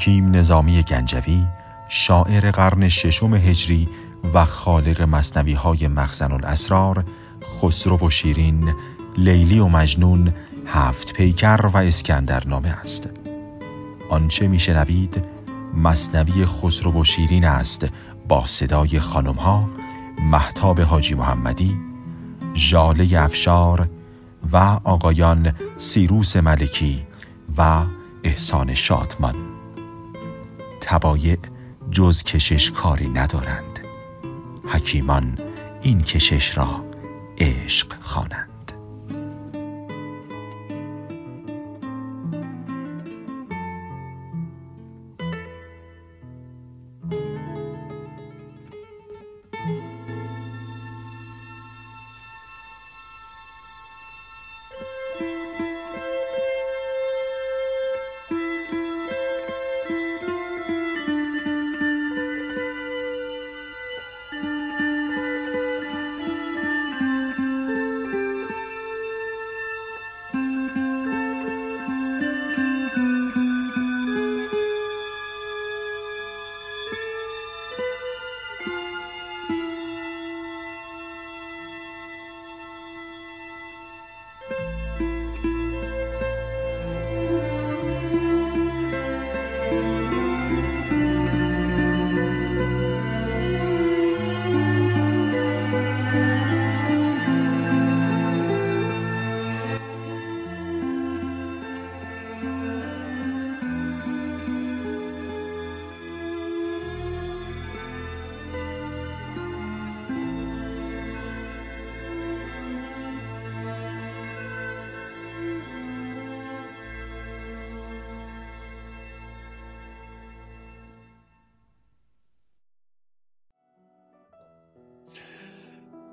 حکیم نظامی گنجوی شاعر قرن ششم هجری و خالق مصنوی های مخزن الاسرار خسرو و شیرین لیلی و مجنون هفت پیکر و اسکندر نامه است. آنچه میشنوید مصنوی خسرو و شیرین است با صدای خانم ها محتاب حاجی محمدی ژاله افشار و آقایان سیروس ملکی و احسان شادمان. تبایع جز کشش کاری ندارند. حکیمان این کشش را عشق خوانند.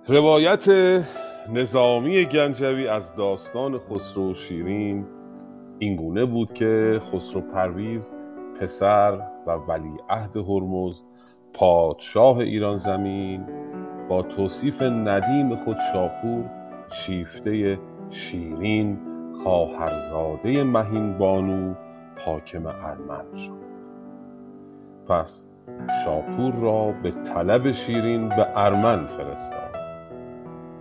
روایت نظامی گنجوی از داستان خسرو شیرین اینگونه بود که خسرو پرویز پسر و ولی عهد هرمز پادشاه ایران زمین با توصیف ندیم خود شاپور شیفته شیرین خواهرزاده مهین بانو حاکم ارمن شد. پس شاپور را به طلب شیرین به ارمن فرستاد.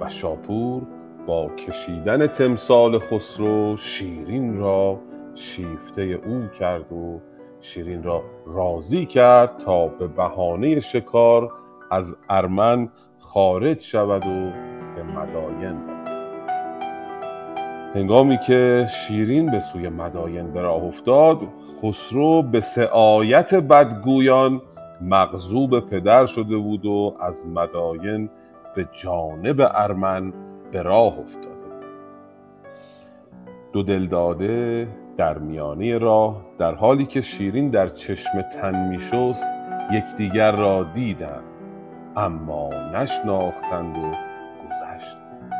و شاپور با کشیدن تمثال خسرو شیرین را شیفته او کرد و شیرین را راضی کرد تا به بهانه شکار از ارمن خارج شود و به مداین هنگامی که شیرین به سوی مداین به راه افتاد خسرو به سعایت بدگویان مغضوب پدر شده بود و از مداین به جانب ارمن به راه افتاده. دو دلداده در میانه راه در حالی که شیرین در چشم تن می شست یکدیگر را دیدند. اما نشناختند و گذشتند.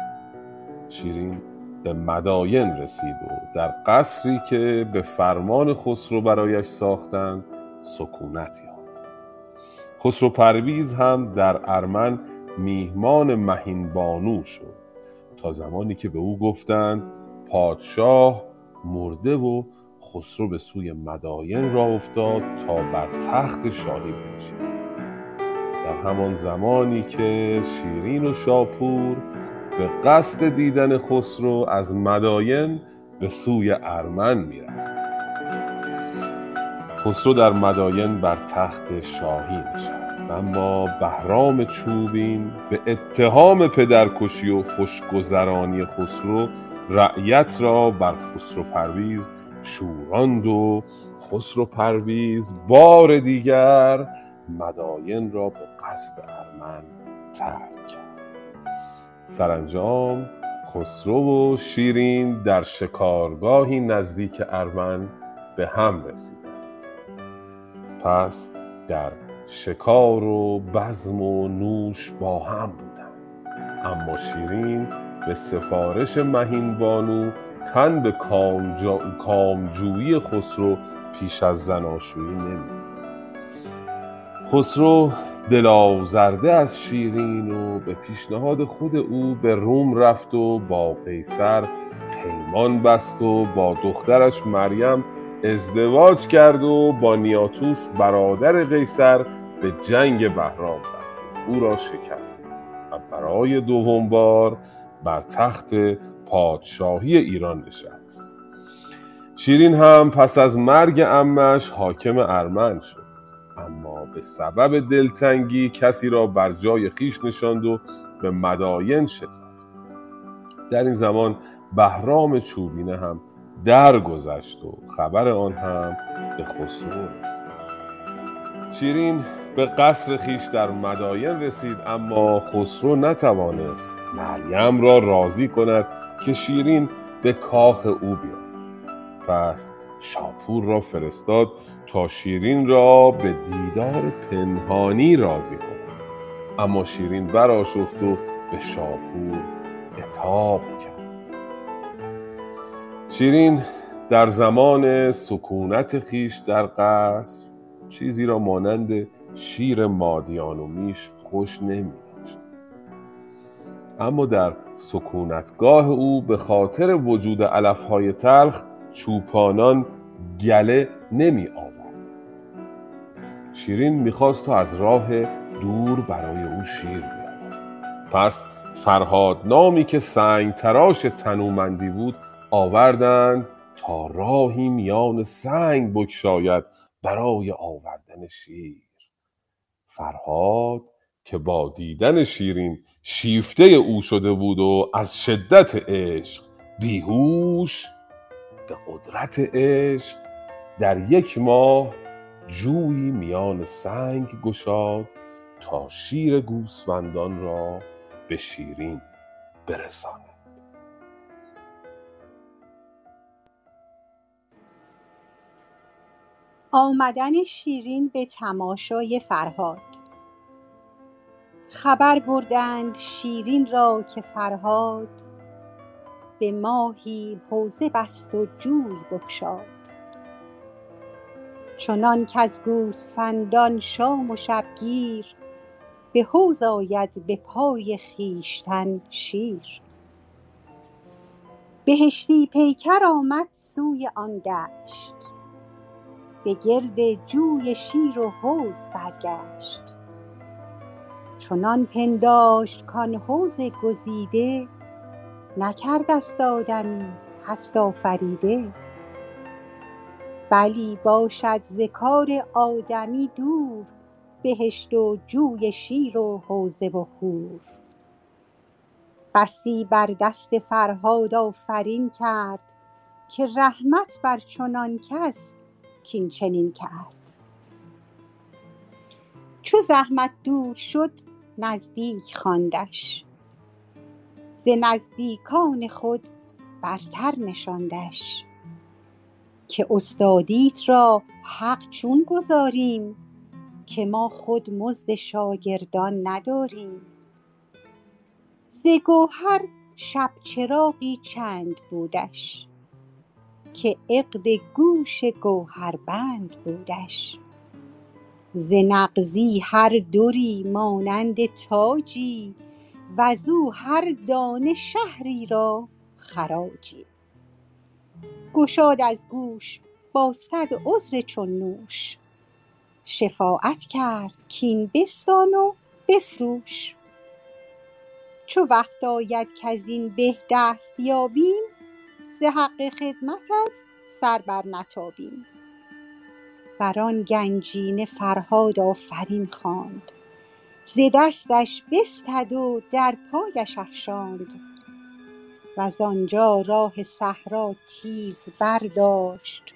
شیرین به مداین رسید و در قصری که به فرمان خسرو برایش ساختند سکونت یافت. خسرو پرویز هم در ارمن میهمان مهین بانو شد. تا زمانی که به او گفتند پادشاه مرده و خسرو به سوی مداین را افتاد تا بر تخت شاهی بنشیند. در همان زمانی که شیرین و شاپور به قصد دیدن خسرو از مداین به سوی ارمن می‌رفت. خسرو در مداین بر تخت شاهی نشست. اما بهرام چوبین به اتهام پدرکشی و خوشگذرانی خسرو رعیت را بر خسرو پرویز شوراند و خسرو پرویز بار دیگر مداین را به قصد ارمن ترک کرد. سرانجام خسرو و شیرین در شکارگاهی نزدیک ارمن به هم رسیدند. پس در شکار و بزم و نوش با هم بودند اما شیرین به سفارش مهین بانو تن به کامجویی خسرو پیش از زناشویی نمی خسرو دلاوزرده از شیرین و به پیشنهاد خود او به روم رفت و با قیصر پیمان بست و با دخترش مریم ازدواج کرد و با نیاتوس برادر قیصر به جنگ بهرام رفت. او را شکست. و برای دوم بار بر تخت پادشاهی ایران نشست. شیرین هم پس از مرگ امش حاکم ارمن شد. اما به سبب دلتنگی کسی را بر جای خیش نشاند و به مداین شتافت. در این زمان بهرام چوبینه هم درگذشت و خبر آن هم به خسرو رسید. شیرین به قصر خیش در مداین رسید اما خسرو نتوانست مریم را راضی کند که شیرین به کاخ او بیاد پس شاپور را فرستاد تا شیرین را به دیدار پنهانی راضی کند. اما شیرین براشفت و به شاپور اتاب کرد. شیرین در زمان سکونت خیش در قصر چیزی را مانند شیر مادیان و میش خوش نمی اما در سکونتگاه او به خاطر وجود علفهای تلخ چوپانان گله نمی آورد شیرین می‌خواست تا از راه دور برای او شیر بیاد پس فرهاد نامی که سنگ تراش تنومندی بود آوردند تا راهی میان سنگ بکشاید برای آوردن شیر. فرهاد که با دیدن شیرین شیفته او شده بود و از شدت عشق بیهوش به قدرت عشق در یک ماه جویی میان سنگ گشاد تا شیر گوسفندان را به شیرین برساند. آمدن شیرین به تماشای فرهاد. خبر بردند شیرین را که فرهاد به ماهی حوزه بست و جوی بگشاد. چنان کز گوسفندان شام و شبگیر به حوض آید به پای خویشتن شیر. بهشتی پیکر آمد سوی آن دشت به گرد جوی شیر و حوض برگشت. چنان پنداشت کان حوض گزیده نکردست آدمی هست آفریده. بلی باشد ز کار آدمی دور بهشت و جوی شیر و حوضه و حور. بسی بر دست فرهاد آفرین کرد که رحمت بر چنان کس کاین چنین کرد. چو زحمت دور شد نزدیک خواندش. ز نزدیکان خود برتر نشاندش. که استادیت را حق چون گزاریم که ما خود مزد شاگردان نداریم. ز گوهر شب چراغی چند بودش. که عقد گوش گوهربند بودش. ز نغزی هر دری مانند تاجی وزو هر دانه شهری را خراجی. گشاد از گوش با صد عذر چون نوش. شفاعت کرد کاین بستان و بفروش. چو وقت آید کزین به دست یابیم ز حق خدمتت سر برنتابیم بر آن گنجینه فرهاد آفرین خواند. ز دستش بستد و در پایش افشاند. وز آنجا راه صحرا تیز برداشت.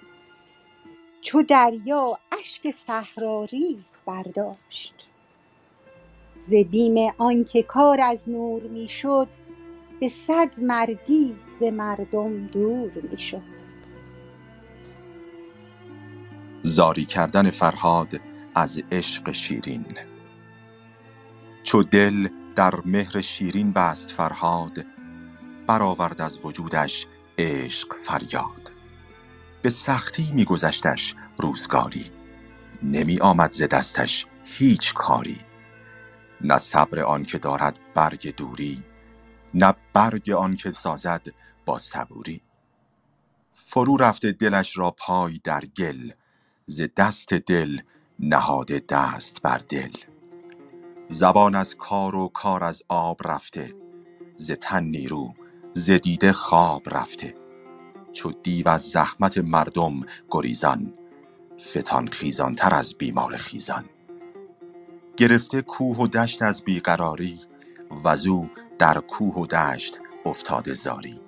چو دریا اشک صحراریز برداشت. ز بیم آنکه کار از نور می شد به صد مردی ز مردم دور می شد زاری کردن فرهاد از عشق شیرین. چو دل در مهر شیرین بست فرهاد برآورد از وجودش عشق فریاد. به سختی می گذشتش روزگاری نمی آمد ز دستش هیچ کاری. نه صبر آن که دارد برگ دوری نه برگ آن که سازد با صبوری. فرو رفته دلش را پای در گل ز دست دل نهاده دست بر دل. زبان از کار و کار از آب رفته ز تن نیرو ز دیده خواب رفته. چو دیو از زحمت مردم گریزان فتان خیزانتر از بیمار خیزان. گرفته کوه و دشت از بیقراری وزو در کوه و دشت افتاده زاری.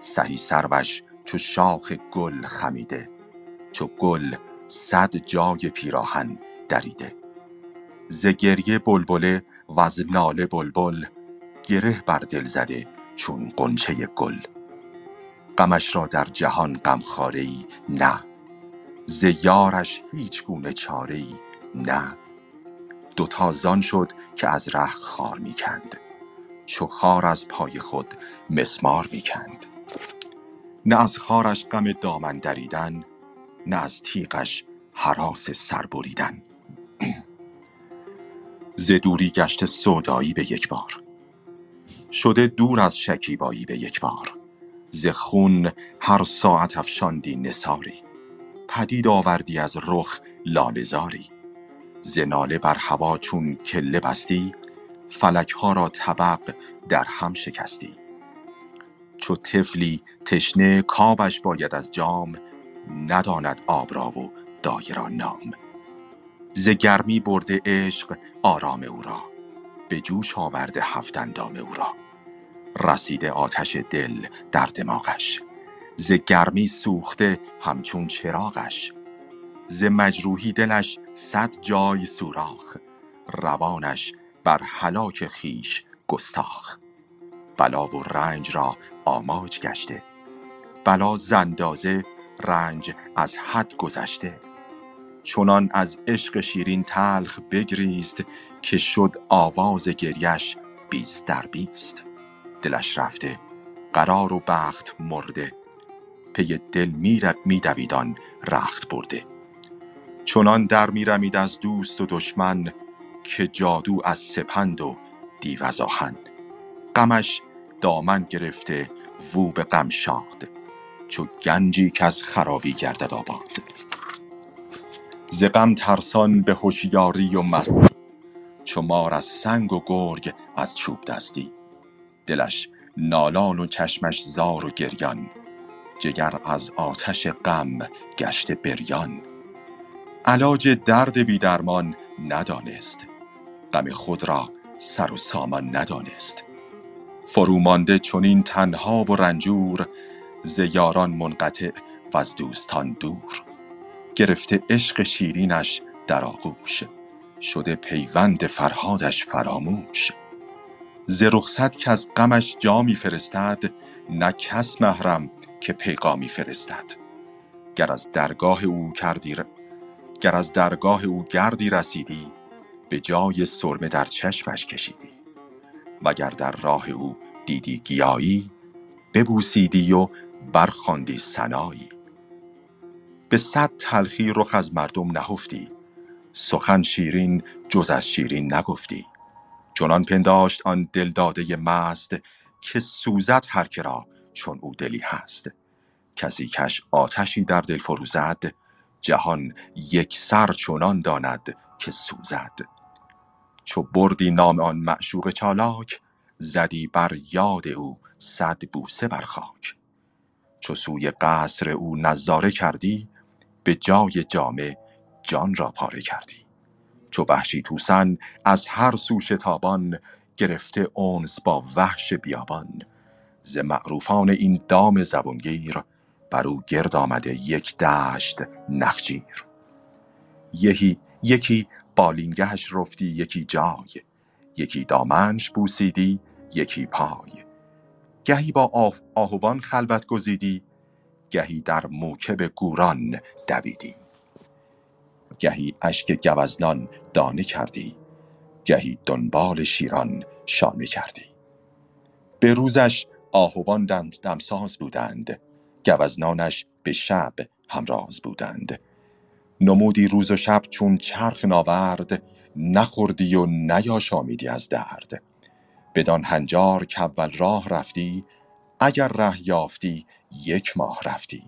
سهی سروش چو شاخ گل خمیده چو گل صد جای پیراهن دریده. ز گریه بلبله وز ناله بلبل گره بر دل زده چون غنچه گل. غمش را در جهان غمخواره ای نه ز یارش هیچ گونه چاره ای نه. دوتا زان شد که از ره خار می کند چو خار از پای خود مسمار می کند نه از خارش غم دامن دریدن نه از تیغش هراس سر بریدن. ز دوری گشته سودایی به یک بار. شده دور از شکیبایی به یک بار. ز خون هر ساعت افشاندی نثاری. پدید آوردی از رخ لاله زاری ز ناله بر هوا چون کله بستی فلک ها را طبق در هم شکستی. چو طفلی تشنه کابش باید از جام نداند آب را و دایه را نام. ز گرمی برده عشق آرام او را به جوش آورده هفت اندام او را. رسیده آتش دل در دماغش ز گرمی سوخته همچون چراغش. ز مجروحی دلش صد جای سوراخ روانش بر هلاک خویش گستاخ. بلا و رنج را آماج گشته. بلا ز اندازه رنج از حد گذشته. چنان از عشق شیرین تلخ بگریست که شد آواز گریش بیست در بیست. دلش رفته قرار و بخت مرده. پی دل می دوید آن رخت برده. چنان در می رمید از دوست و دشمن که جادو از سپند و دیو غمش دامن گرفته وو به غم شاد چو گنجی از خرابی گردد آباد. ز غم ترسان به هوشیاری و مستی چو مار از سنگ و گرگ از چوب دستی. دلش نالان و چشمش زار و گریان جگر از آتش غم گشته بریان. علاج درد بی درمان ندانست غم خود را سر و سامان ندانست. فرومانده چنین تنها و رنجور ز یاران منقطع و از دوستان دور. گرفته عشق شیرینش در آغوش شده پیوند فرهادش فراموش. ز رخصت از غمش جامی فرستد نه کس محرم که پیغامی فرستد. گر از درگاه او کردی گر از درگاه او گردی رسیدی به جای سرمه در چشمش کشیدی. وگر در راه او دیدی گیایی ببوسیدی و برخواندی سنایی. به صد تلخی رخ از مردم نهفتی سخن شیرین جز از شیرین نگفتی. چنان پنداشت آن دلداده مست که سوزد هر که را چون او دلی هست. کسی کش آتشی در دل فروزد جهان یک سر چنان داند که سوزد. چو بردی نام آن معشوق چالاک زدی بر یاد او صد بوسه بر خاک. چو سوی قصر او نظاره کردی به جای جامه جان را پاره کردی. چو وحشی توسن از هر سو شتابان گرفته اونس با وحش بیابان. ز معروفان این دام زبونگیر بر او گرد آمده یک دشت نخجیر. یکی یکی بالینگهش رفتی یکی جای. یکی دامنش بوسیدی یکی پای. گهی با آهوان خلوت گزیدی گهی در موکب گوران دویدی. گهی اشک گوزنان دانه کردی گهی دنبال شیران شانه کردی. به روزش آهوان دمساز بودند گوزنانش به شب همراز بودند. نمودی روز و شب چون چرخ ناورد نخوردی و نیاشامیدی از درد. بدان هنجار که اول راه رفتی اگر ره یافتی یک ماه رفتی.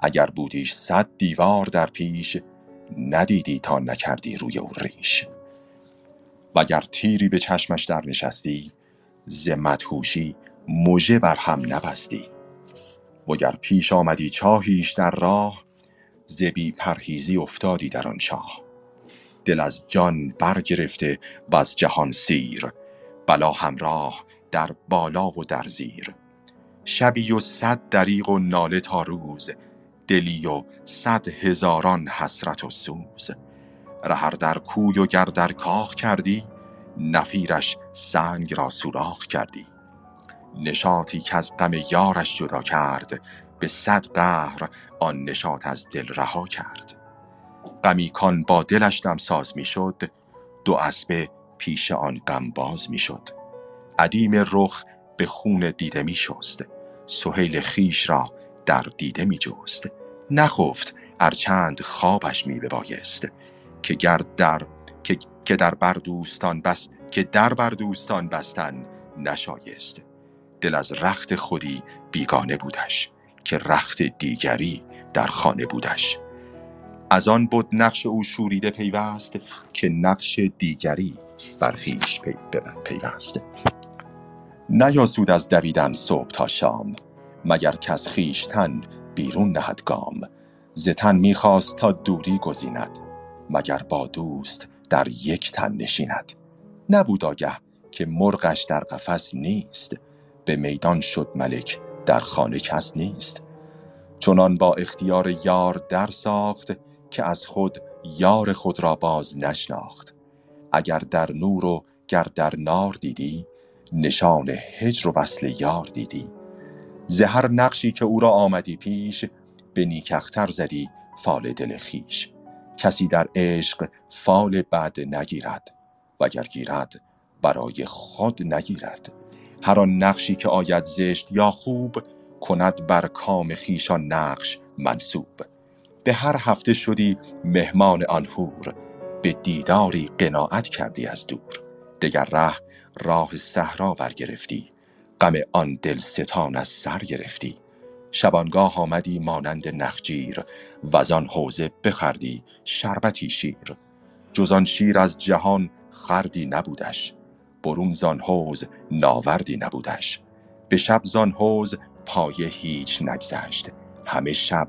اگر بودیش صد دیوار در پیش ندیدی تا نکردی روی او ریش. وگر تیری به چشمش در نشستی ز مدهوشی مژه بر هم نبستی. وگر پیش آمدی چاهیش در راه ز بی پرهیزی افتادی در آن چاه. دل از جان برگرفته وز جهان سیر. بلا همراه در بالا و در زیر. شبی و صد دریغ و ناله تا روز. دلی و صد هزاران حسرت و سوز. ره ار در کوی و گر در کاخ کردی نفیرش سنگ را سوراخ کردی. نشاطی کز غم یارش جدا کرد. به صد قهر آن نشاط از دل رها کرد. غمی کان با دلش دمساز می شد. دو اسبه پیش آن غم باز می شد. عدیم رخ به خون دیده می شست. سهیل خیش را در دیده می جست. نخفت ارچند خوابش می ببایست. که گر در که, که در بر دوستان بس که در بر دوستان بستن نشایست. دل از رخت خودی بیگانه بودش که رخت دیگری در خانه بودش. از آن بود نقش او شوریده پیوست که نقش دیگری بر خویش پی پیوست. نیاسود از دویدن صبح تا شام مگر کز خویشتن بیرون نهد گام. ز تن می‌خواست تا دوری گزیند مگر با دوست در یک تن نشیند. نبود آگه که مرغش در قفس نیست به میدان شد ملک در خانه کس نیست. چنان با اختیار یار در ساخت که از خود یار خود را باز نشناخت. اگر در نور و گر در نار دیدی نشان هجر و وصل یار دیدی. زهر نقشی که او را آمدی پیش به نیکختر زدی فال دل خیش کسی در عشق فال بد نگیرد وگر گیرد برای خود نگیرد. هر آن نقشی که آید زشت یا خوب کند بر کام خیشان نقش منصوب به هر هفته شدی مهمان آن هور به دیداری قناعت کردی از دور. دگر ره راه صحرا برگرفتی غم آن دلستان از سر گرفتی. شبانگاه آمدی مانند نخجیر وزان حوزه بخردی شربتی شیر. جز آن شیر از جهان خردی نبودش. برون زان حوز ناوردی نبودش. به شب زان حوز پایه هیچ نگذشت. همه شب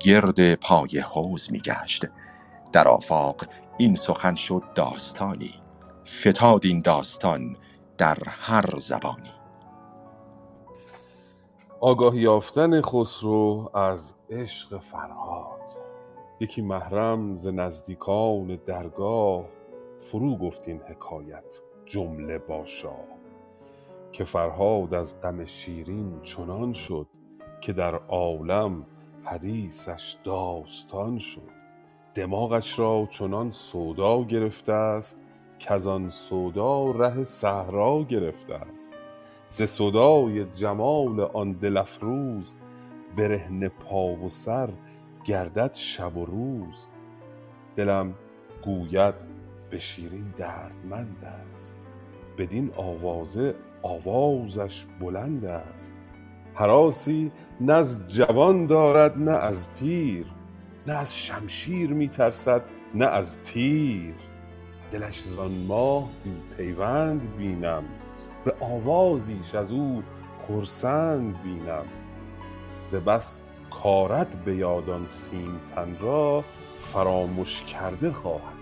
گرد پای حوز میگشت. در آفاق این سخن شد داستانی. فتاد این داستان در هر زبانی. آگاهی یافتن خسرو از عشق فرهاد. یکی محرم ز نزدیکان درگاه فرو گفت این حکایت. جمله با شاه که فرهاد از غم شیرین چنان شد که در عالم حدیثش داستان شد. دماغش را چنان سودا گرفته است کز آن سودا ره صحرا گرفته است. ز سودای جمال آن دل افروز برهنه پا و سر گردد شب و روز. دلم گوید به شیرین دردمند است. بدین آوازه آوازش بلند است. هراسی نه از جوان دارد نه از پیر نه از شمشیر می ترسد نه از تیر. دلش زان ماه بی پیوند بینم به آوازیش از او خرسند بینم. ز بس کارت به یادان سیم تن را فراموش کرده خواهد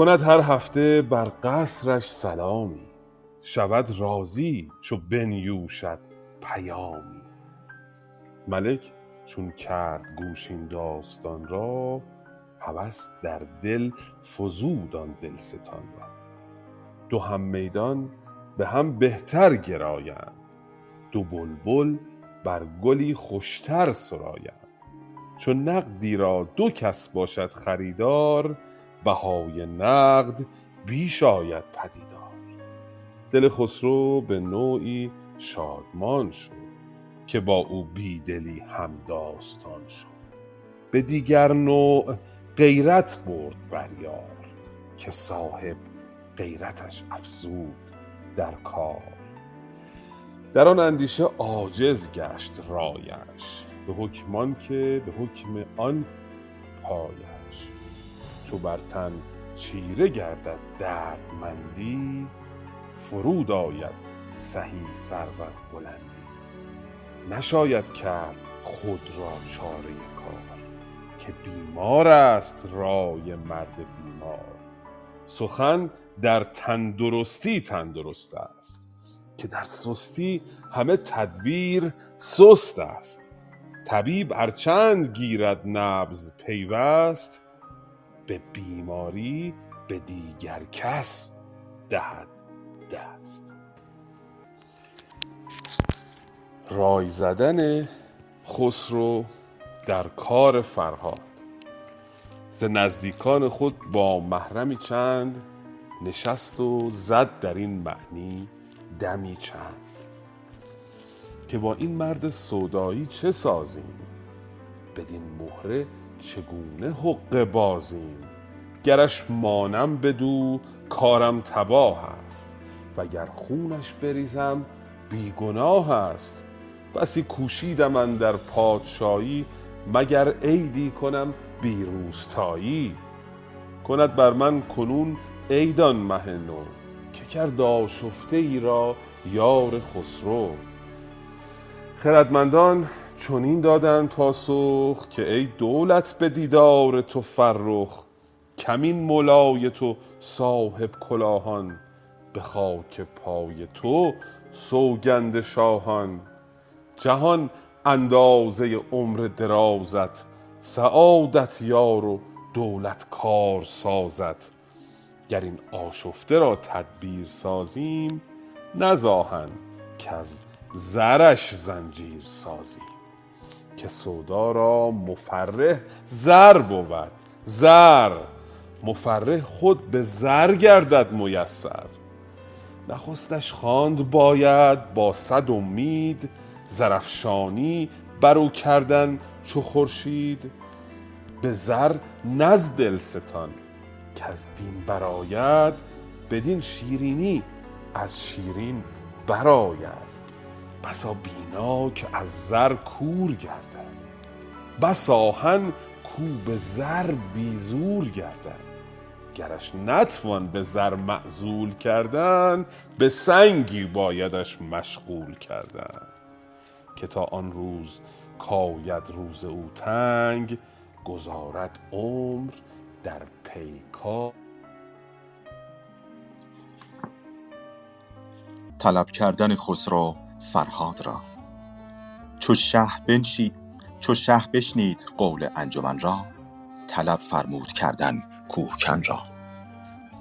کند هر هفته بر قصرش سلامی. شود راضی چو بنیوشد پیامی. ملک چون کرد گوش این داستان را هوس در دل فزود آن دلستان را. دو هم میدان به هم بهتر گرایند دو بلبل بر گلی خوشتر سرایند. چون نقدی را دو کس باشد خریدار بهای نقد بیش آید پدیدار. دل خسرو به نوعی شادمان شد که با او بیدلی هم داستان شد. به دیگر نوع غیرت برد بر یار که صاحب غیرتش افزود در کار. در آن اندیشه عاجز گشت رایش به حکمان که به حکم آن پایش چو بر تن چیره گردد دردمندی فرود آید سهی سرو از بلندی. نشاید کرد خود را چاره کار که بیمار است رای مرد بیمار. سخن در تندرستی تندرست است که در سستی همه تدبیر سست است. طبیب هرچند گیرد نبض پیوست به بیماری به دیگر کس دهد دست. رای زدن خسرو در کار فرهاد. ز نزدیکان خود با محرمی چند نشست و زد در این معنی دمی چند. که با این مرد سودایی چه سازیم؟ بدین مهره چگونه حقه بازیم؟ گرش مانم بدو کارم تباه است. وگر خونش بریزم بیگناه است. بسی کوشیدم اندر پادشایی مگر عیدی کنم بی روستایی. کند بر من کنون عیدان مه نو که کرد آشفته ای را یار خسرو. خردمندان چنین دادند پاسخ که ای دولت به دیدار تو فرخ کمین مولای تو صاحب کلاهان به خاک پای تو سوگند شاهان. جهان اندازه عمر درازت سعادت یار و دولت کار سازت. گر این آشفته را تدبیر سازیم نزاهن کز زرش زنجیر سازیم. که سودا را مفرح زر بود. زر. مفرح خود به زر گردد میسر. نخستش خواند باید با صد امید زرافشانی بر او کردن چو خورشید. به زر نز دلستان کز دین برآید بدین شیرینی از شیرین برآید. بسا بینا که از زر کور گردد بس آهن کو به زر بی زور گردد گرش نتوان به زر معزول کردن به سنگی بایدش مشغول کردن. که تا آن روز کاید روز او تنگ گذارد عمر در پیکار طلب کردن خسرو فرهاد را. چو شه بنشید چو شه بشنید قول انجمن را. طلب فرمود کردن کوهکن را.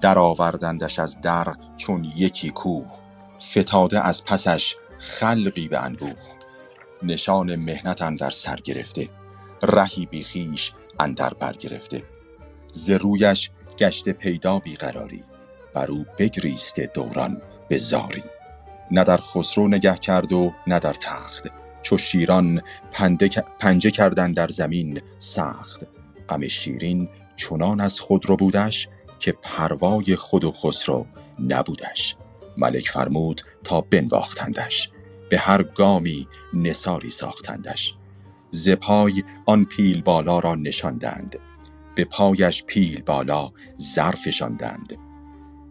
در آوردندش از در چون یکی کوه فتاده از پسش خلقی به انبوه. نشان مهنت اندر سر گرفته رهی بی خویش اندر بر گرفته. ز رویش گشته پیدا بی قراری بر او بگریسته دوران به زاری. نه در خسرو نگه کرد و نه در تخت چو شیران پنده پنجه کردن در زمین سخت. غم شیرین چنان از خود رو بودش که پروای خود و خسرو نبودش. ملک فرمود تا بنواختندش به هر گامی نثاری ساختندش. ز آن پیل بالا را نشاندند به پایش پیل بالا زر فشاندند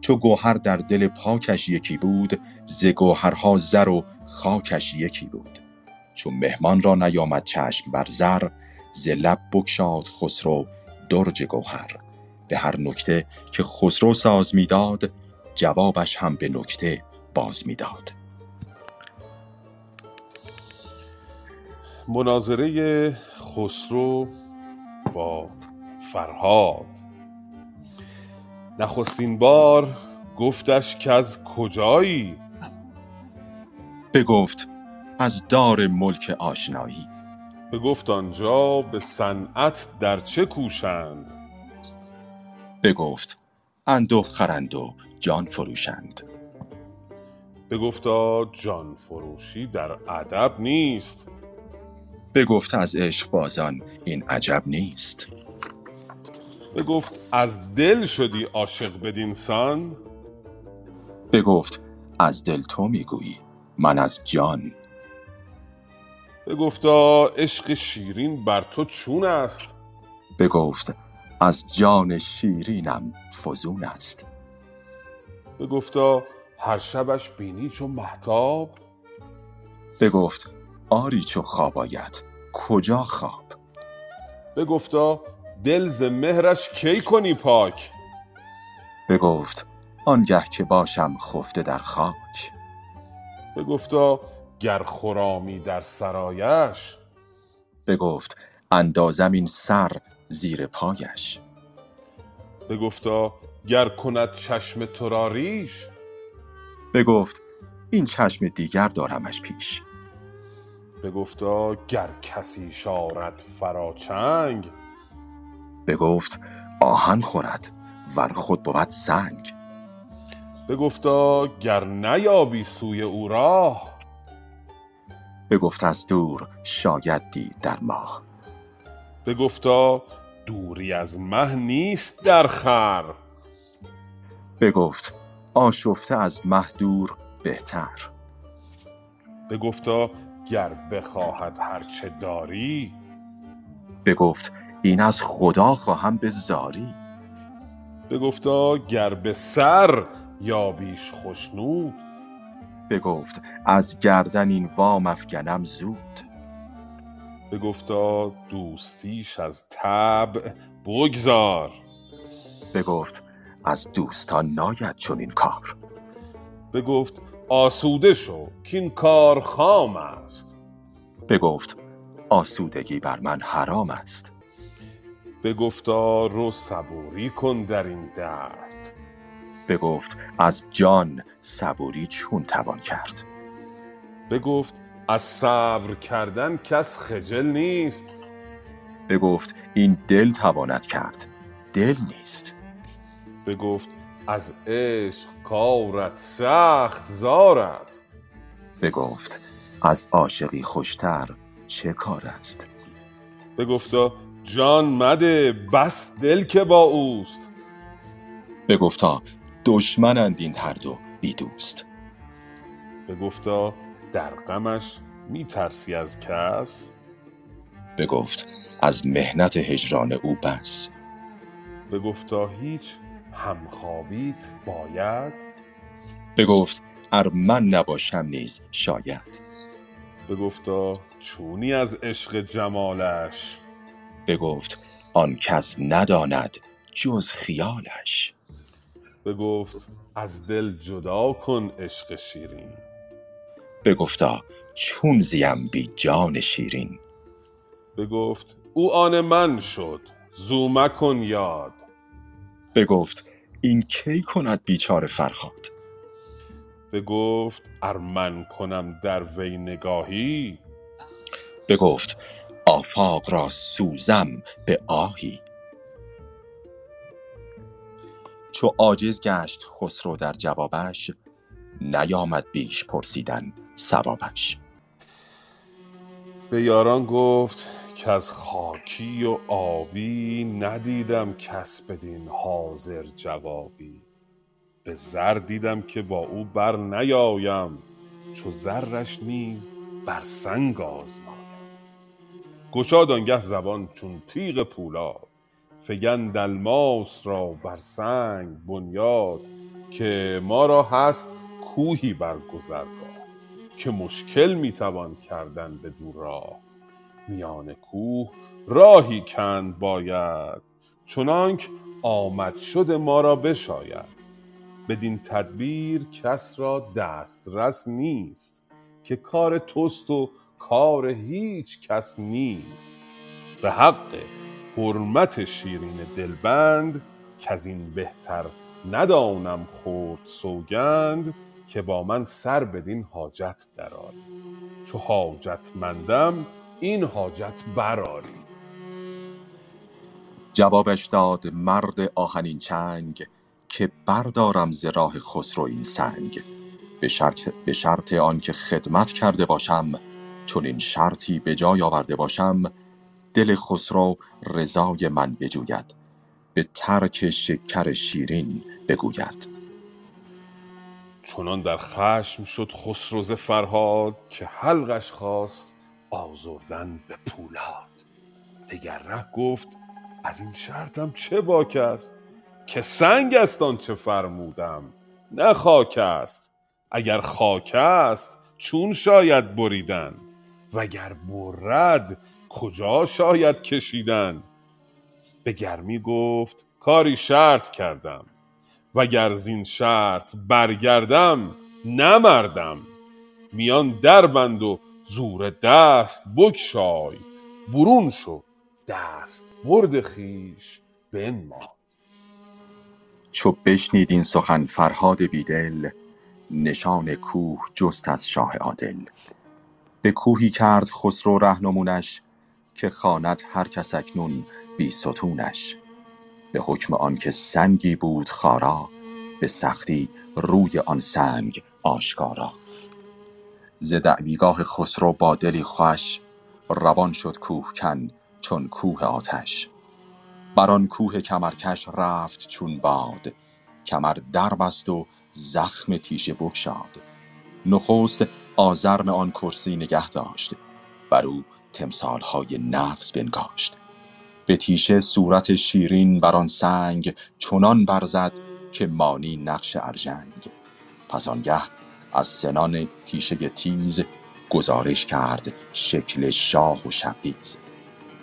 چو گوهر در دل پاکش یکی بود ز گوهرها زر و خاکش یکی بود. چون مهمان را نیامد چشم بر زر ز لب بگشاد خسرو درج گوهر. به هر نکته که خسرو ساز می‌داد جوابش هم به نکته باز می‌داد. مناظره خسرو با فرهاد نخستین بار گفتش که از کجایی؟ بگفت از دار ملک آشنایی. بگفت آنجا به صنعت در چه کوشند؟ بگفت اندو خرند و جان فروشند. بگفتا جان فروشی در ادب نیست. بگفت از عشق بازان این عجب نیست. بگفت از دل شدی عاشق بدین سان؟ بگفت از دل تو می‌گویی من از جان. بگفتا عشق شیرین بر تو چون است؟ بگفت از جان شیرینم فزون است. بگفتا هر شبش بینی چو مهتاب؟ بگفت آری چو خواب آید کجا خواب؟ بگفتا دل ز مهرش کی کنی پاک؟ بگفت آنگه که باشم خفته در خاک. بگفتا گر خرامی در سرایش. بگفت اندازم این سر زیر پایش. بگفتا گر کند چشم تو را ریش. بگفت این چشم دیگر دارمش پیش. بگفتا گر کسی شارد فراچنگ بگفت آهن خورد ور خود بود سنگ. بگفتا گر نیابی سوی او راه. بگفت از دور شاید دید در ماه. بگفتا دوری از مه نیست در خور بگفت آشفته از مه دور بهتر. بگفتا گر بخواهد هر چه داری. بگفت این از خدا خواهم به زاری. بگفتا گر به سر یابیش خشنود. بگفت از گردن این وام افگنم زود. بگفتا دوستیش از طبع بگذار. بگفت از دوستان ناید چنین کار. بگفت آسوده شو کاین کار خام است. بگفت آسودگی بر من حرام است. بگفتا رو صبوری کن در این درد. بگفت از جان صبوری چون توان کرد. بگفت از صبر کردن کس خجل نیست. بگفت این دل تواند کرد. دل نیست. بگفت از عشق کارت سخت زار است. بگفت از عاشقی خوشتر چه کار است؟ بگفتا جان مده بس دل که با اوست. بگفتا دشمنند این هر دو بی دوست. بگفتا در غمش می ترسی از کس؟ بگفت از محنت هجران او بس. بگفتا هیچ همخوابیت باید؟ بگفت ار من نباشم نیز شاید. بگفتا چونی از عشق جمالش؟ بگفت آن کس نداند جز خیالش. بگفت از دل جدا کن عشق شیرین. بگفتا چون زیم بی جان شیرین. بگفت او آن من شد زو مکن یاد. بگفت این کی کند بیچاره فرهاد بگفت ار من کنم در وی نگاهی. بگفت آفاق را سوزم به آهی. چو عاجز گشت خسرو در جوابش نیامد بیش پرسیدن صوابش به یاران گفت کز خاکی و آبی ندیدم کس بدین حاضر جوابی. به زر دیدم که با او بر نیایم چو زرش نیز بر سنگ آزمایم گشاد آنگه زبان چون تیغ پولاد. فگند الماس را بر سنگ بنیاد که ما را هست کوهی بر که مشکل می توان کردن بدو راه. میان کوه راهی کند باید چنانک آمد شد ما را بشاید. بدین تدبیر کس را دسترس نیست که کار توست و کار هیچ کس نیست. به حق حرمت شیرین دلبند کز این بهتر ندانم خورد سوگند که با من سر بدین حاجت درآری. چو حاجتمندم این حاجت برآری. جوابش داد مرد آهنین چنگ که بردارم ز راه خسرو این سنگ. به شرط, به شرط آنکه خدمت کرده باشم چون این شرطی به جای آورده باشم دل خسرو رضای من بجوید به ترک شکر شیرین بگوید. چنان در خشم شد خسروز فرهاد که حلقش خواست آزردن به پولاد. دگر ره گفت از این شرطم چه باک است؟ که سنگ است آنچه فرمودم نه خاک است. اگر خاک است چون شاید بریدن؟ وگر برد کجا شاید کشیدن؟ به گرمی گفت کاری شرط کردم. وگر زین شرط برگردم نمردم. میان دربند و زور دست بگشای. برون شو دست برد خویش بنمای چو بشنید این سخن فرهاد بیدل نشان کوه جست از شاه عادل. به کوهی کرد خسرو رهنمونش که خواند هر کس اکنون بی ستونش. به حکم آنکه سنگی بود خارا به سختی روی آن سنگ آشکارا. ز دعویگاه خسرو با دلی خوش روان شد کوهکن چون کوه آتش. بر آن کوه کمرکش رفت چون باد. کمر دربست و زخم تیشه بگشاد. نخست آزرم آن کرسی نگه داشت. بر او تمثالهای نقص بنگاشت. به تیشه صورت شیرین بر آن سنگ چنان برزد که مانی نقش ارژنگ. پس آنگه از سنان تیشه تیز گزارش کرد شکل شاه و شبدیز.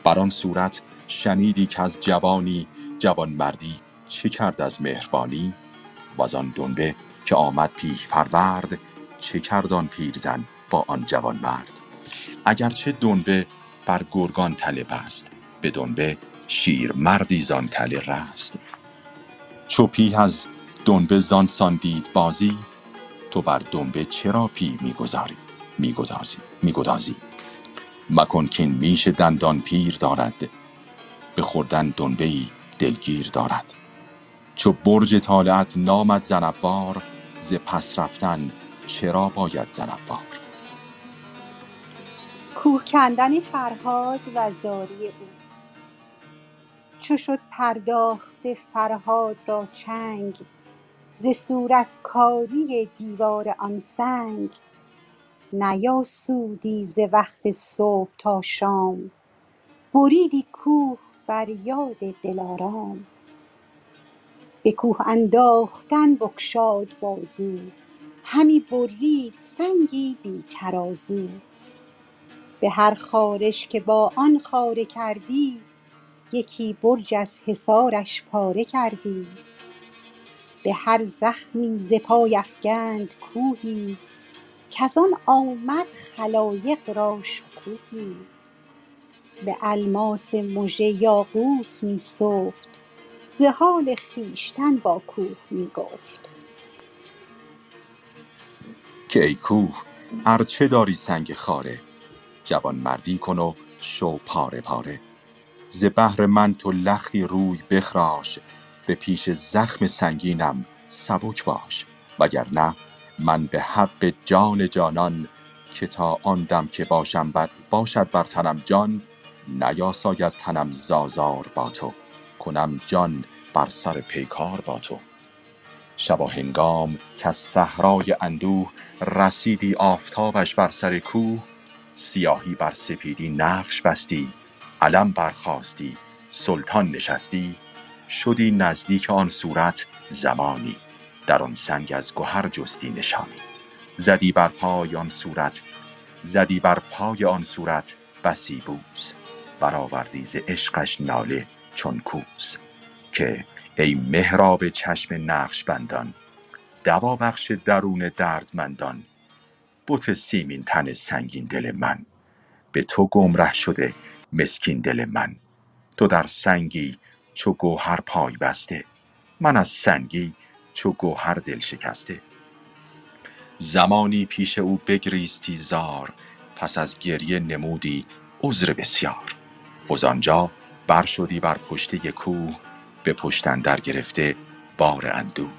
بر آن صورت شنیدی که از جوانی جوانمردی چه کرد از مهربانی؟ و آن دنبه که آمد پیه پرورد چه کرد آن پیرزن با آن جوانمرد. اگرچه دنبه بر گرگان تله بست به دنبه شیر مردی زان تله رست. چو از دنبه زان سان دید بازی تو بر دنبه چرا پی می‌گذاری؟ میگدازی میگدازی. مکن کین میش دندان پیر دارد به خوردن دنبه ای دلگیر دارد. چو برج طالعت نامد زنبوار ز پس رفتن چرا باید زنبوار کوه کندن فرهاد و زاری او. چو شد پرداخته فرهاد را چنگ ز صورت کاری دیوار آن سنگ. نیاسودی ز وقت صبح تا شام بریدی کوه بر یاد دلارام. به کوه انداختن بگشاد بازو همی برید سنگی بی ترازو. به هر خارش که با آن خاره کردی یکی برج از حصارش پاره کردی. به هر زخمی ز پای افگند کوهی کز آن آمد خلایق را شکوهی. به الماس مژه یاقوت می سفت ز حال خویشتن با کوه می گفت. که ای کوه ارچه داری سنگ خاره جوانمردی کن و شو پاره پاره. ز بهر من تو لختی روی بخراش به پیش زخم سنگینم سبک باش. وگرنه من به حق جان جانان که تا آن دم که باشم بر باشد بر تنم جان نیاساید تنم ز آزار با تو. کنم جان بر سر پیکار با تو. شباهنگام کز صحرای اندوه رسیدی آفتابش بر سر کوه سیاهی بر سپیدی نقش بستی علم برخاستی سلطان نشستی شدی نزدیک آن صورت زمانی در آن سنگ از گهر جستی نشانی. زدی بر پای آن صورت زدی بر پای آن صورت بسی بوس برآوردی ز عشقش ناله چون کوس که ای محراب چشم نقشبندان دوا بخش درون دردمندان. بت سیمین تن سنگین دل من به تو گمره شده مسکین دل من. تو در سنگی چو گوهر پای بسته من از سنگی چو گوهر دل شکسته. زمانی پیش او بگریستی زار پس از گریه نمودی عذر بسیار. وز آنجا بر شدی بر پشته کوه به پشت اندر گرفته بار اندوه.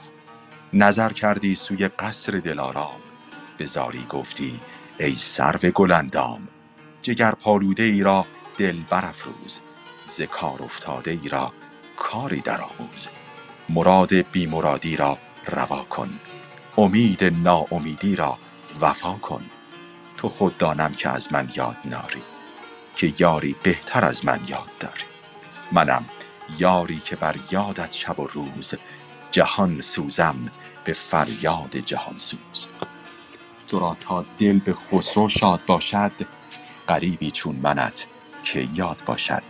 نظر کردی سوی قصر دلارام. به زاری گفتی ای سرو گل اندام جگر پالوده ای را دل برافروز. ز کار افتاده ای را کاری درآموز مراد بی مرادی را روا کن. امید ناامیدی را وفا کن. تو خود دانم که از من یاد ناری که یاری بهتر از من یاد داری. منم یاری که بر یادت شب و روز جهان سوزم به فریاد جهان سوز. تو را تا دل به خسرو شاد باشد غریبی چون منت که یاد باشد.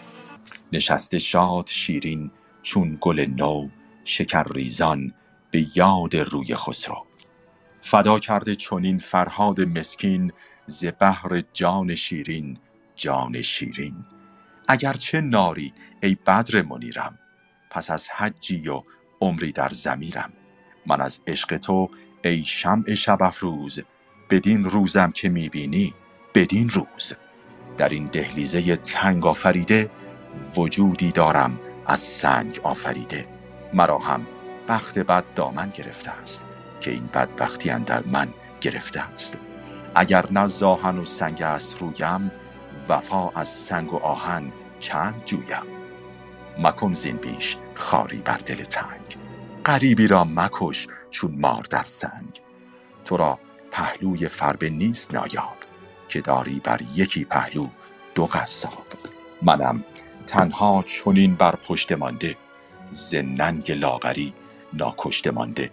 نشسته شاد شیرین چون گل نو شکر ریزان به یاد روی خسرو. فدا کرده چنین فرهاد مسکین ز بهر جان شیرین جان شیرین. اگرچه ناری ای بدر منیرم پس از حجی و عمری در زمیرم من از عشق تو ای شمع شب افروز بدین روزم که می‌بینی بدین روز. در این دهلیزه تنگ آفریده وجودی دارم از سنگ آفریده. مرا هم بخت بد دامن گرفته است که این بدبختی در من گرفته است. اگر نه زاهن و سنگ است رویم وفا از سنگ و آهن چند جویم. مکن زین بیش خاری بر دل تنگ. غریبی را مکش چون مار در سنگ. تو را پهلوی فربه نیست نایاب که داری بر یکی پهلو دو قصاب. منم تنها چنین بر پشت مانده ز ننگ لاغری ناکشته مانده.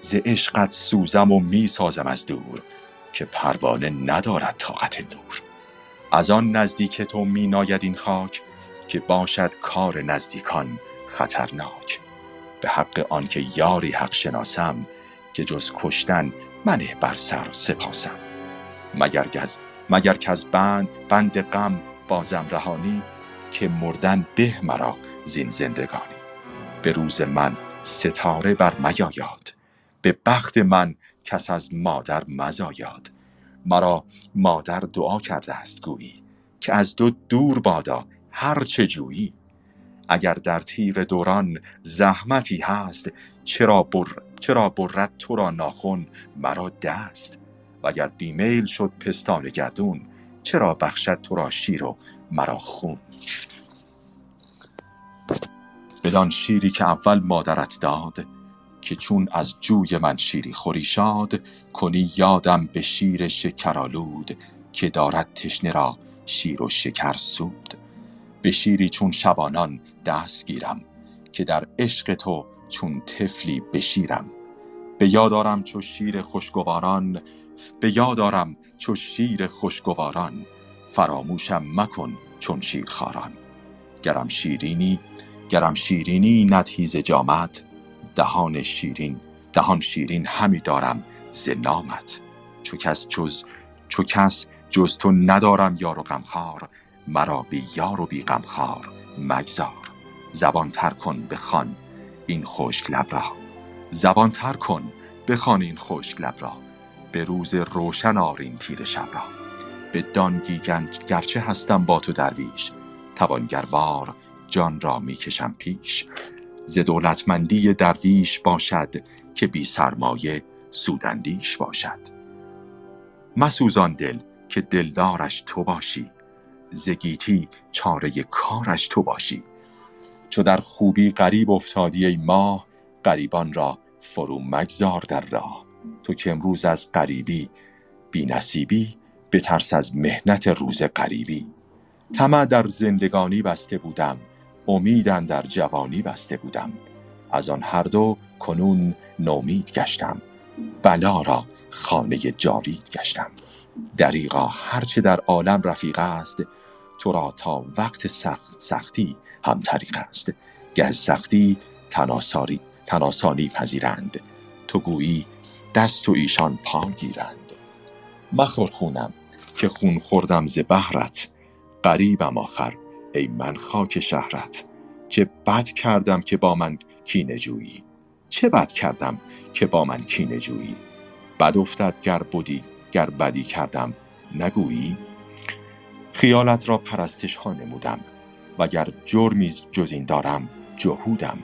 ز عشقت سوزم و می سازم از دور که پروانه ندارد طاقت نور. از آن نزدیک تو می ناید این خاک که باشد کار نزدیکان خطرناک. به حق آنکه یاری حق شناسم که جز کشتن منه بر سر سپاسم. مگر گز مگر که از بند بند غم بازم رهانی که مردن به مرا زین زندگانی. به روز من ستاره بر میایاد به بخت من کس از مادر مزایاد مرا مادر دعا کرده است گویی که از دو دور بادا هر چه جویی. اگر در تیغ دوران زحمتی هست چرا, بر... چرا برد تو را ناخون مرا دست؟ وگر بیمیل شد پستان گردون چرا بخشد تو را شیر و مرا خون؟ بدان شیری که اول مادرت داد که چون از جوی من شیری خوری شاد کنی یادم به شیر شکرآلود که دارد تشنه را شیر و شکر سود. به شیری چون شبانان دست گیرم که در عشق تو چون طفلی بشیرم. به یاد چو شیر خوشگواران به یاد چو شیر خوشگواران. فراموشم مکن چون شیرخواران. گرم شیرینی گرم شیرینی ندهیز جامت دهان شیرین دهان شیرین همی دارم ز نامت. چو کس جز چو کس جز تو ندارم یار و غمخوار مرا بی یار و بی غمخوار مگذار. زبان تر کن بخوان این خشک لب را. زبان تر کن بخوان این خشک لب را. به روز روشن آرین تیر شب را. به دانگی گرچه هستم با تو درویش توانگروار جان را می‌کشم پیش. ز دولتمندی درویش باشد که بی سرمایه سودندیش باشد. مسوزان دل که دلدارش تو باشی زگیتی چاره کارش تو باشی. چو در خوبی غریب افتادی ای ماه غریبان را فرو مگذار در راه. تو که امروز از غریبی بی نصیبی بترس از مهنت روز غریبی. طمع در زندگانی بسته بودم امیدن در جوانی بسته بودم. از آن هر دو کنون نومید گشتم. بلا را خانه جاوید گشتم. دریغا هرچه در عالم رفیق است تو را تا وقت سخت سختی هم طریق است. گه سختی تناساری تناسانی پذیرند. تو گویی دست و ایشان پا گیرند. مخور خونم که خون خوردم ز بهرت. قریبم آخر ای من خاک شهرت چه بد کردم که با من کینه جویی؟ چه بد کردم که با من کینه جویی؟ بد افتد گر بودی گر بدی کردم نگویی؟ خیالت را پرستش ها نمودم وگر جرمی جز این دارم جهودم.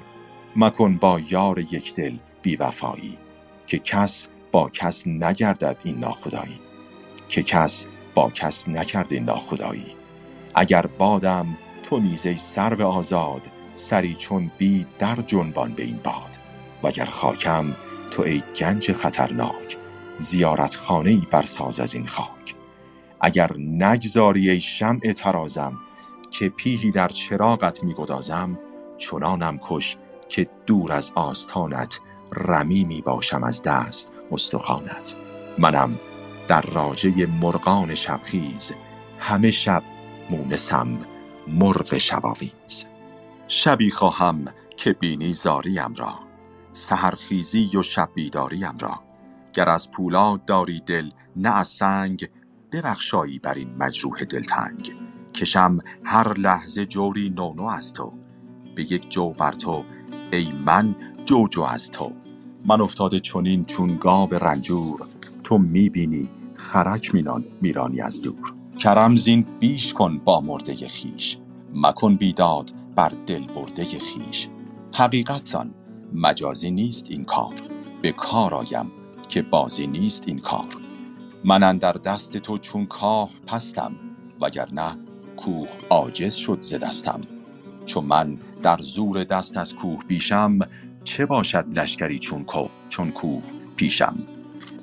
مکن با یار یک دل بی وفایی که کس با کس نگردد این ناخدایی. که کس با کس نکرد این ناخدایی. اگر بادم تو نیز سر آزاد سری چون بی در جنبان به این باد. وگر خاکم تو ای گنج خطرناک زیارت خانه برساز از این خاک. اگر نگذاری ای شمع ترازم که پیهی در چراغت میگدازم چنانم کش که دور از آستانت رمی باشم از دست استخوانت. منم در راجه مرغان شبخیز همه شب مونسم مرغ شباویز. شبی خواهم که بینی زاریم را سهرخیزی و شب بیداریم را. گر از پولاد داری دل نه از سنگ ببخشایی بر این مجروح دلتنگ. کشم هر لحظه جوری نونو از تو به یک جو بر تو ای من جو جو از تو. من افتاده چنین چون گاو رنجور تو می‌بینی خرک مینان میرانی از دور. کرم زین بیش کن با مرده خیش مکن بیداد بر دل برده خیش حقیقتان مجازی نیست این کار به کار آیم که بازی نیست این کار. من در دست تو چون کاه پستم وگرنه کوه عاجز شد ز دستم. چون من در زور دست از کوه بیشم چه باشد لشکری چون کو چون کوه پیشم؟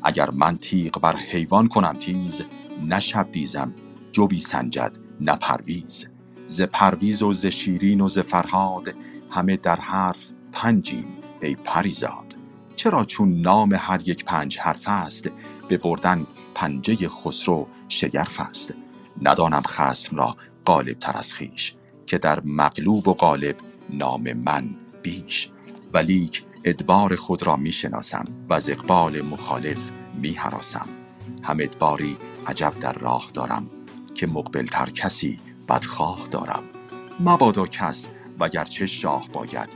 اگر من تیغ بر حیوان کنم تیز نه دیزم جوی سنجد نه پرویز. ز پرویز و ز شیرین و ز فرهاد همه در حرف پنجیم ای پریزاد. چرا چون نام هر یک پنج حرف است به بردن پنجه خسرو شگرف است؟ ندانم خسم را غالب تر از خویش که در مغلوب و غالب نام من بیش. ولیک ادبار خود را می شناسم و از اقبال مخالف می حراسم هم ادباری عجب در راه دارم که مقبلتر کسی بدخواه دارم. مبادا کس وگرچه شاه باید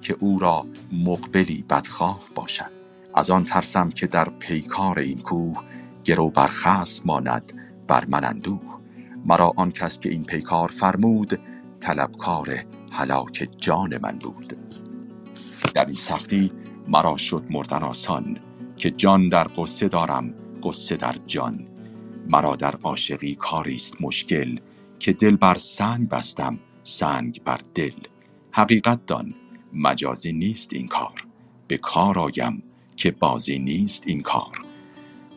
که او را مقبلی بدخواه باشد. از آن ترسم که در پیکار این کوه گرو برخص ماند بر من اندوه. مرا آن کس که این پیکار فرمود طلبکار هلاک جان من بود. در این سختی مرا شد مردن آسان که جان در قصه دارم قصه در جان. مرا در عاشقی کاری است مشکل که دل بر سنگ بستم سنگ بر دل. حقیقت دان مجازی نیست این کار. به کار آیم که بازی نیست این کار.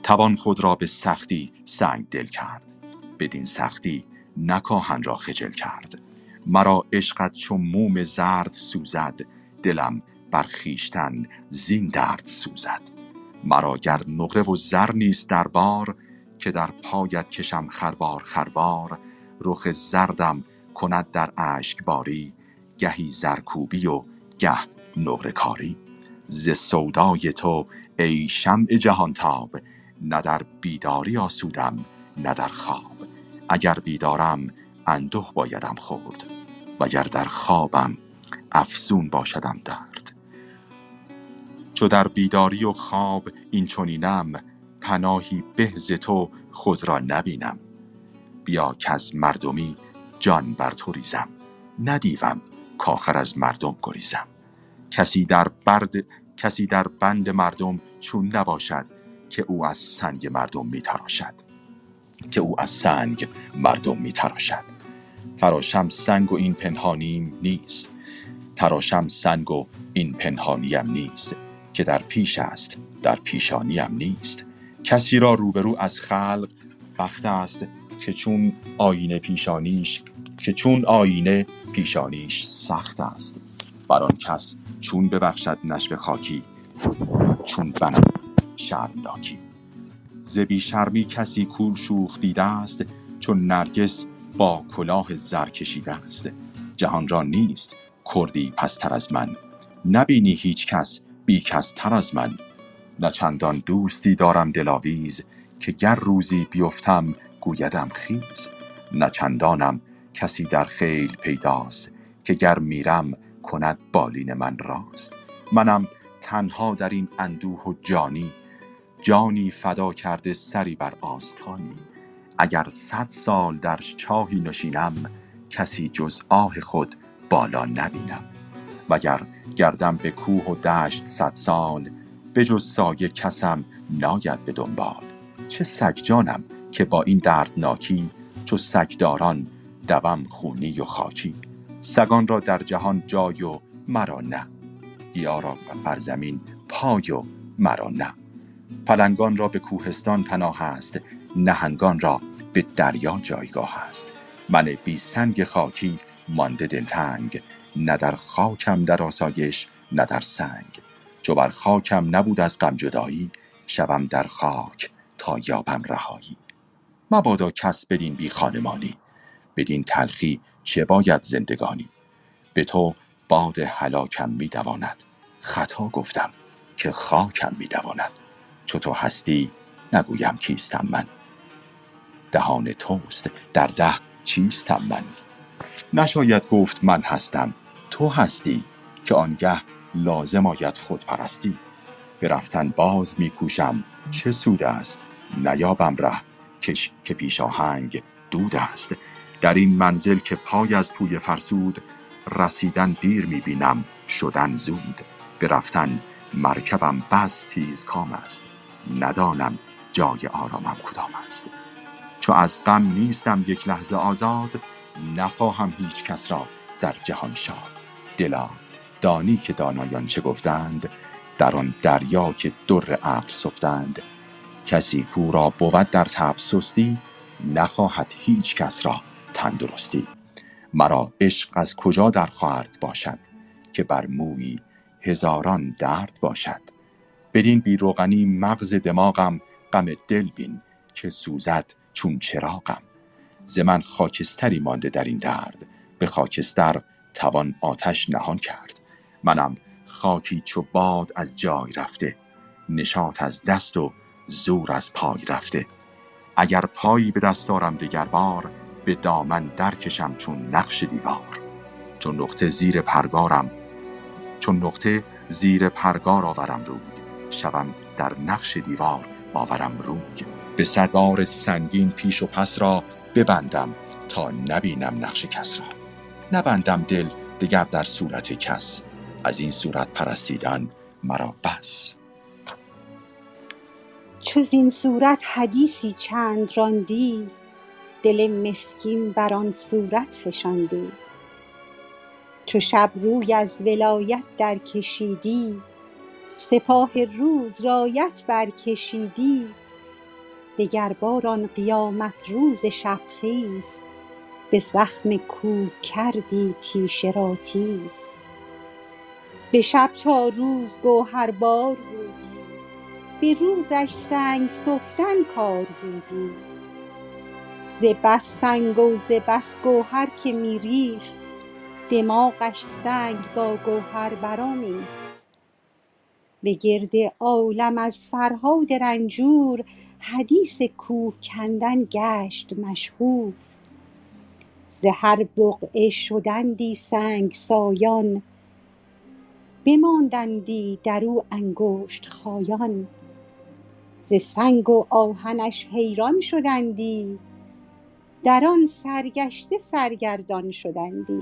توان خود را به سختی سنگ دل کرد. بدین سختی نکاهن را خجل کرد. مرا عشقت چون موم زرد سوزد دلم بر خویشتن زین درد سوزد. مرا گر نقره و زر نیست در بار که در پایت کشم خروار خروار رخ زردم کند در اشک باری گهی زرکوبی و گه نقره کاری ز سودای تو ای شمع جهانتاب نه در بیداری آسودم نه در خواب. اگر بیدارم اندوه بایدم خورد وگر در خوابم افزون باشدم درد. چو در بیداری و خواب این چنینم پناهی به ز تو خود را نبینم. بیا از مردمی جان بر تو ریزم. ندیوم کاخر از مردم گریزم. کسی در برد کسی در بند مردم چون نباشد که او از سنگ مردم میتراشد. که او از سنگ مردم میتراشد. تراشم سنگ و این پنهانیم نیست. تراشم سنگ و این پنهانیم نیست. که در پیش است در پیشانیم نیست. کسی را روبرو از خلق بخت است که چون آینه پیشانیش که چون آینه پیشانیش سخت است. بر آن کس چون ببخشد نشو خاکی چون بنا شرمناکی. ز شرمی کسی کور شوخ دیده است چون نرگس با کلاه زر کشیده است. جهان را نیست کردی پستر از من نبینی هیچ کس بی کس تر از من. نه چندان دوستی دارم دلاویز که گر روزی بیفتم گویدم خیز. نه چندانم کسی در خیل پیداست که گر میرم کند بالین من راست منم تنها در این اندوه و جانی جانی فدا کرده سری بر آستانی. اگر صد سال در چاهی نشینم کسی جز آه خود بالا نبینم. وگر گردم به کوه و دشت صد سال به جز سایه کسم ناید به دنبال. چه سگ جانم که با این دردناکی چو سگداران دوم خونی و خاکی. سگان را در جهان جای و مرا نه. گیا را بر زمین پای و مرا نه. پلنگان را به کوهستان پناه است نهنگان را به دریا جایگاه است. من بی سنگ خاکی مانده دلتنگ نه در خاکم در آسایش نه در سنگ. چو بر خاکم نبود از غم جدایی شوم در خاک تا یابم رهایی. مبادا کس بدین بی خانمانی بدین تلخی چه باید زندگانی؟ به تو باد هلاکم می دواند خطا گفتم که خاکم می دواند چو تو هستی نگویم کیستم من. دهان توست در ده چیستم من. نشاید گفت من هستم تو هستی که آنگه لازم آید خود پرستی به رفتن باز میکوشم چه سود است. نیابم ره کش که پیش آهنگ دود است. در این منزل که پای از پوی فرسود رسیدن دیر می‌بینم شدن زود. به رفتن مرکبم بس تیز کام است. ندانم جای آرامم کدام است. چو از غم نیستم یک لحظه آزاد نخواهم هیچ کس را در جهان شاد. دلا دانی که دانایان چه گفتند در آن دریا که در عقل سفتند. کسی کو را بود در تب سستی نخواهد هیچ کس را تندرستی. مرا عشق از کجا در خواهد باشد که بر موی هزاران درد باشد؟ بدین بیروغنی مغز دماغم غم دل بین که سوزد چون چراغم. ز من خاکستری مانده در این درد به خاکستر توان آتش نهان کرد. منم. خاکی چو باد از جای رفته نشاط از دست و زور از پای رفته. اگر پایی به دست دارم دگر بار به دامن درکشم چون نقش دیوار. چون نقطه زیر پرگارم چون نقطه زیر پرگار آورم روی. شوم در نقش دیوار آورم روی. به صدار سنگین پیش و پس را ببندم تا نبینم نقش کس را. نبندم دل دگر در صورت کس. از این صورت پرستیدن مرا بس. چو زین صورت حدیثی چند راندی دل مسکین بر آن صورت فشاندی. چو شب روی از ولایت درکشیدی سپاه روز رایت برکشیدی دگربار آن قیامت روز شبخیز به زخم کوه کردی تیشه را تیز. به شب تا روز گوهربار بودی. به روزش سنگ سفتن کار بودی. ز بس سنگ و ز بس گوهر که می ریخت دماغش سنگ با گوهر برآمیخت. به گرد عالم از فرهاد رنجور حدیث کوه کندن گشت مشهور. ز هر بقعه شدندی سنگسایان بماندندی در او انگشت خایان. ز سنگ و آهنش حیران شدندی در آن سرگشته سرگردان شدندی.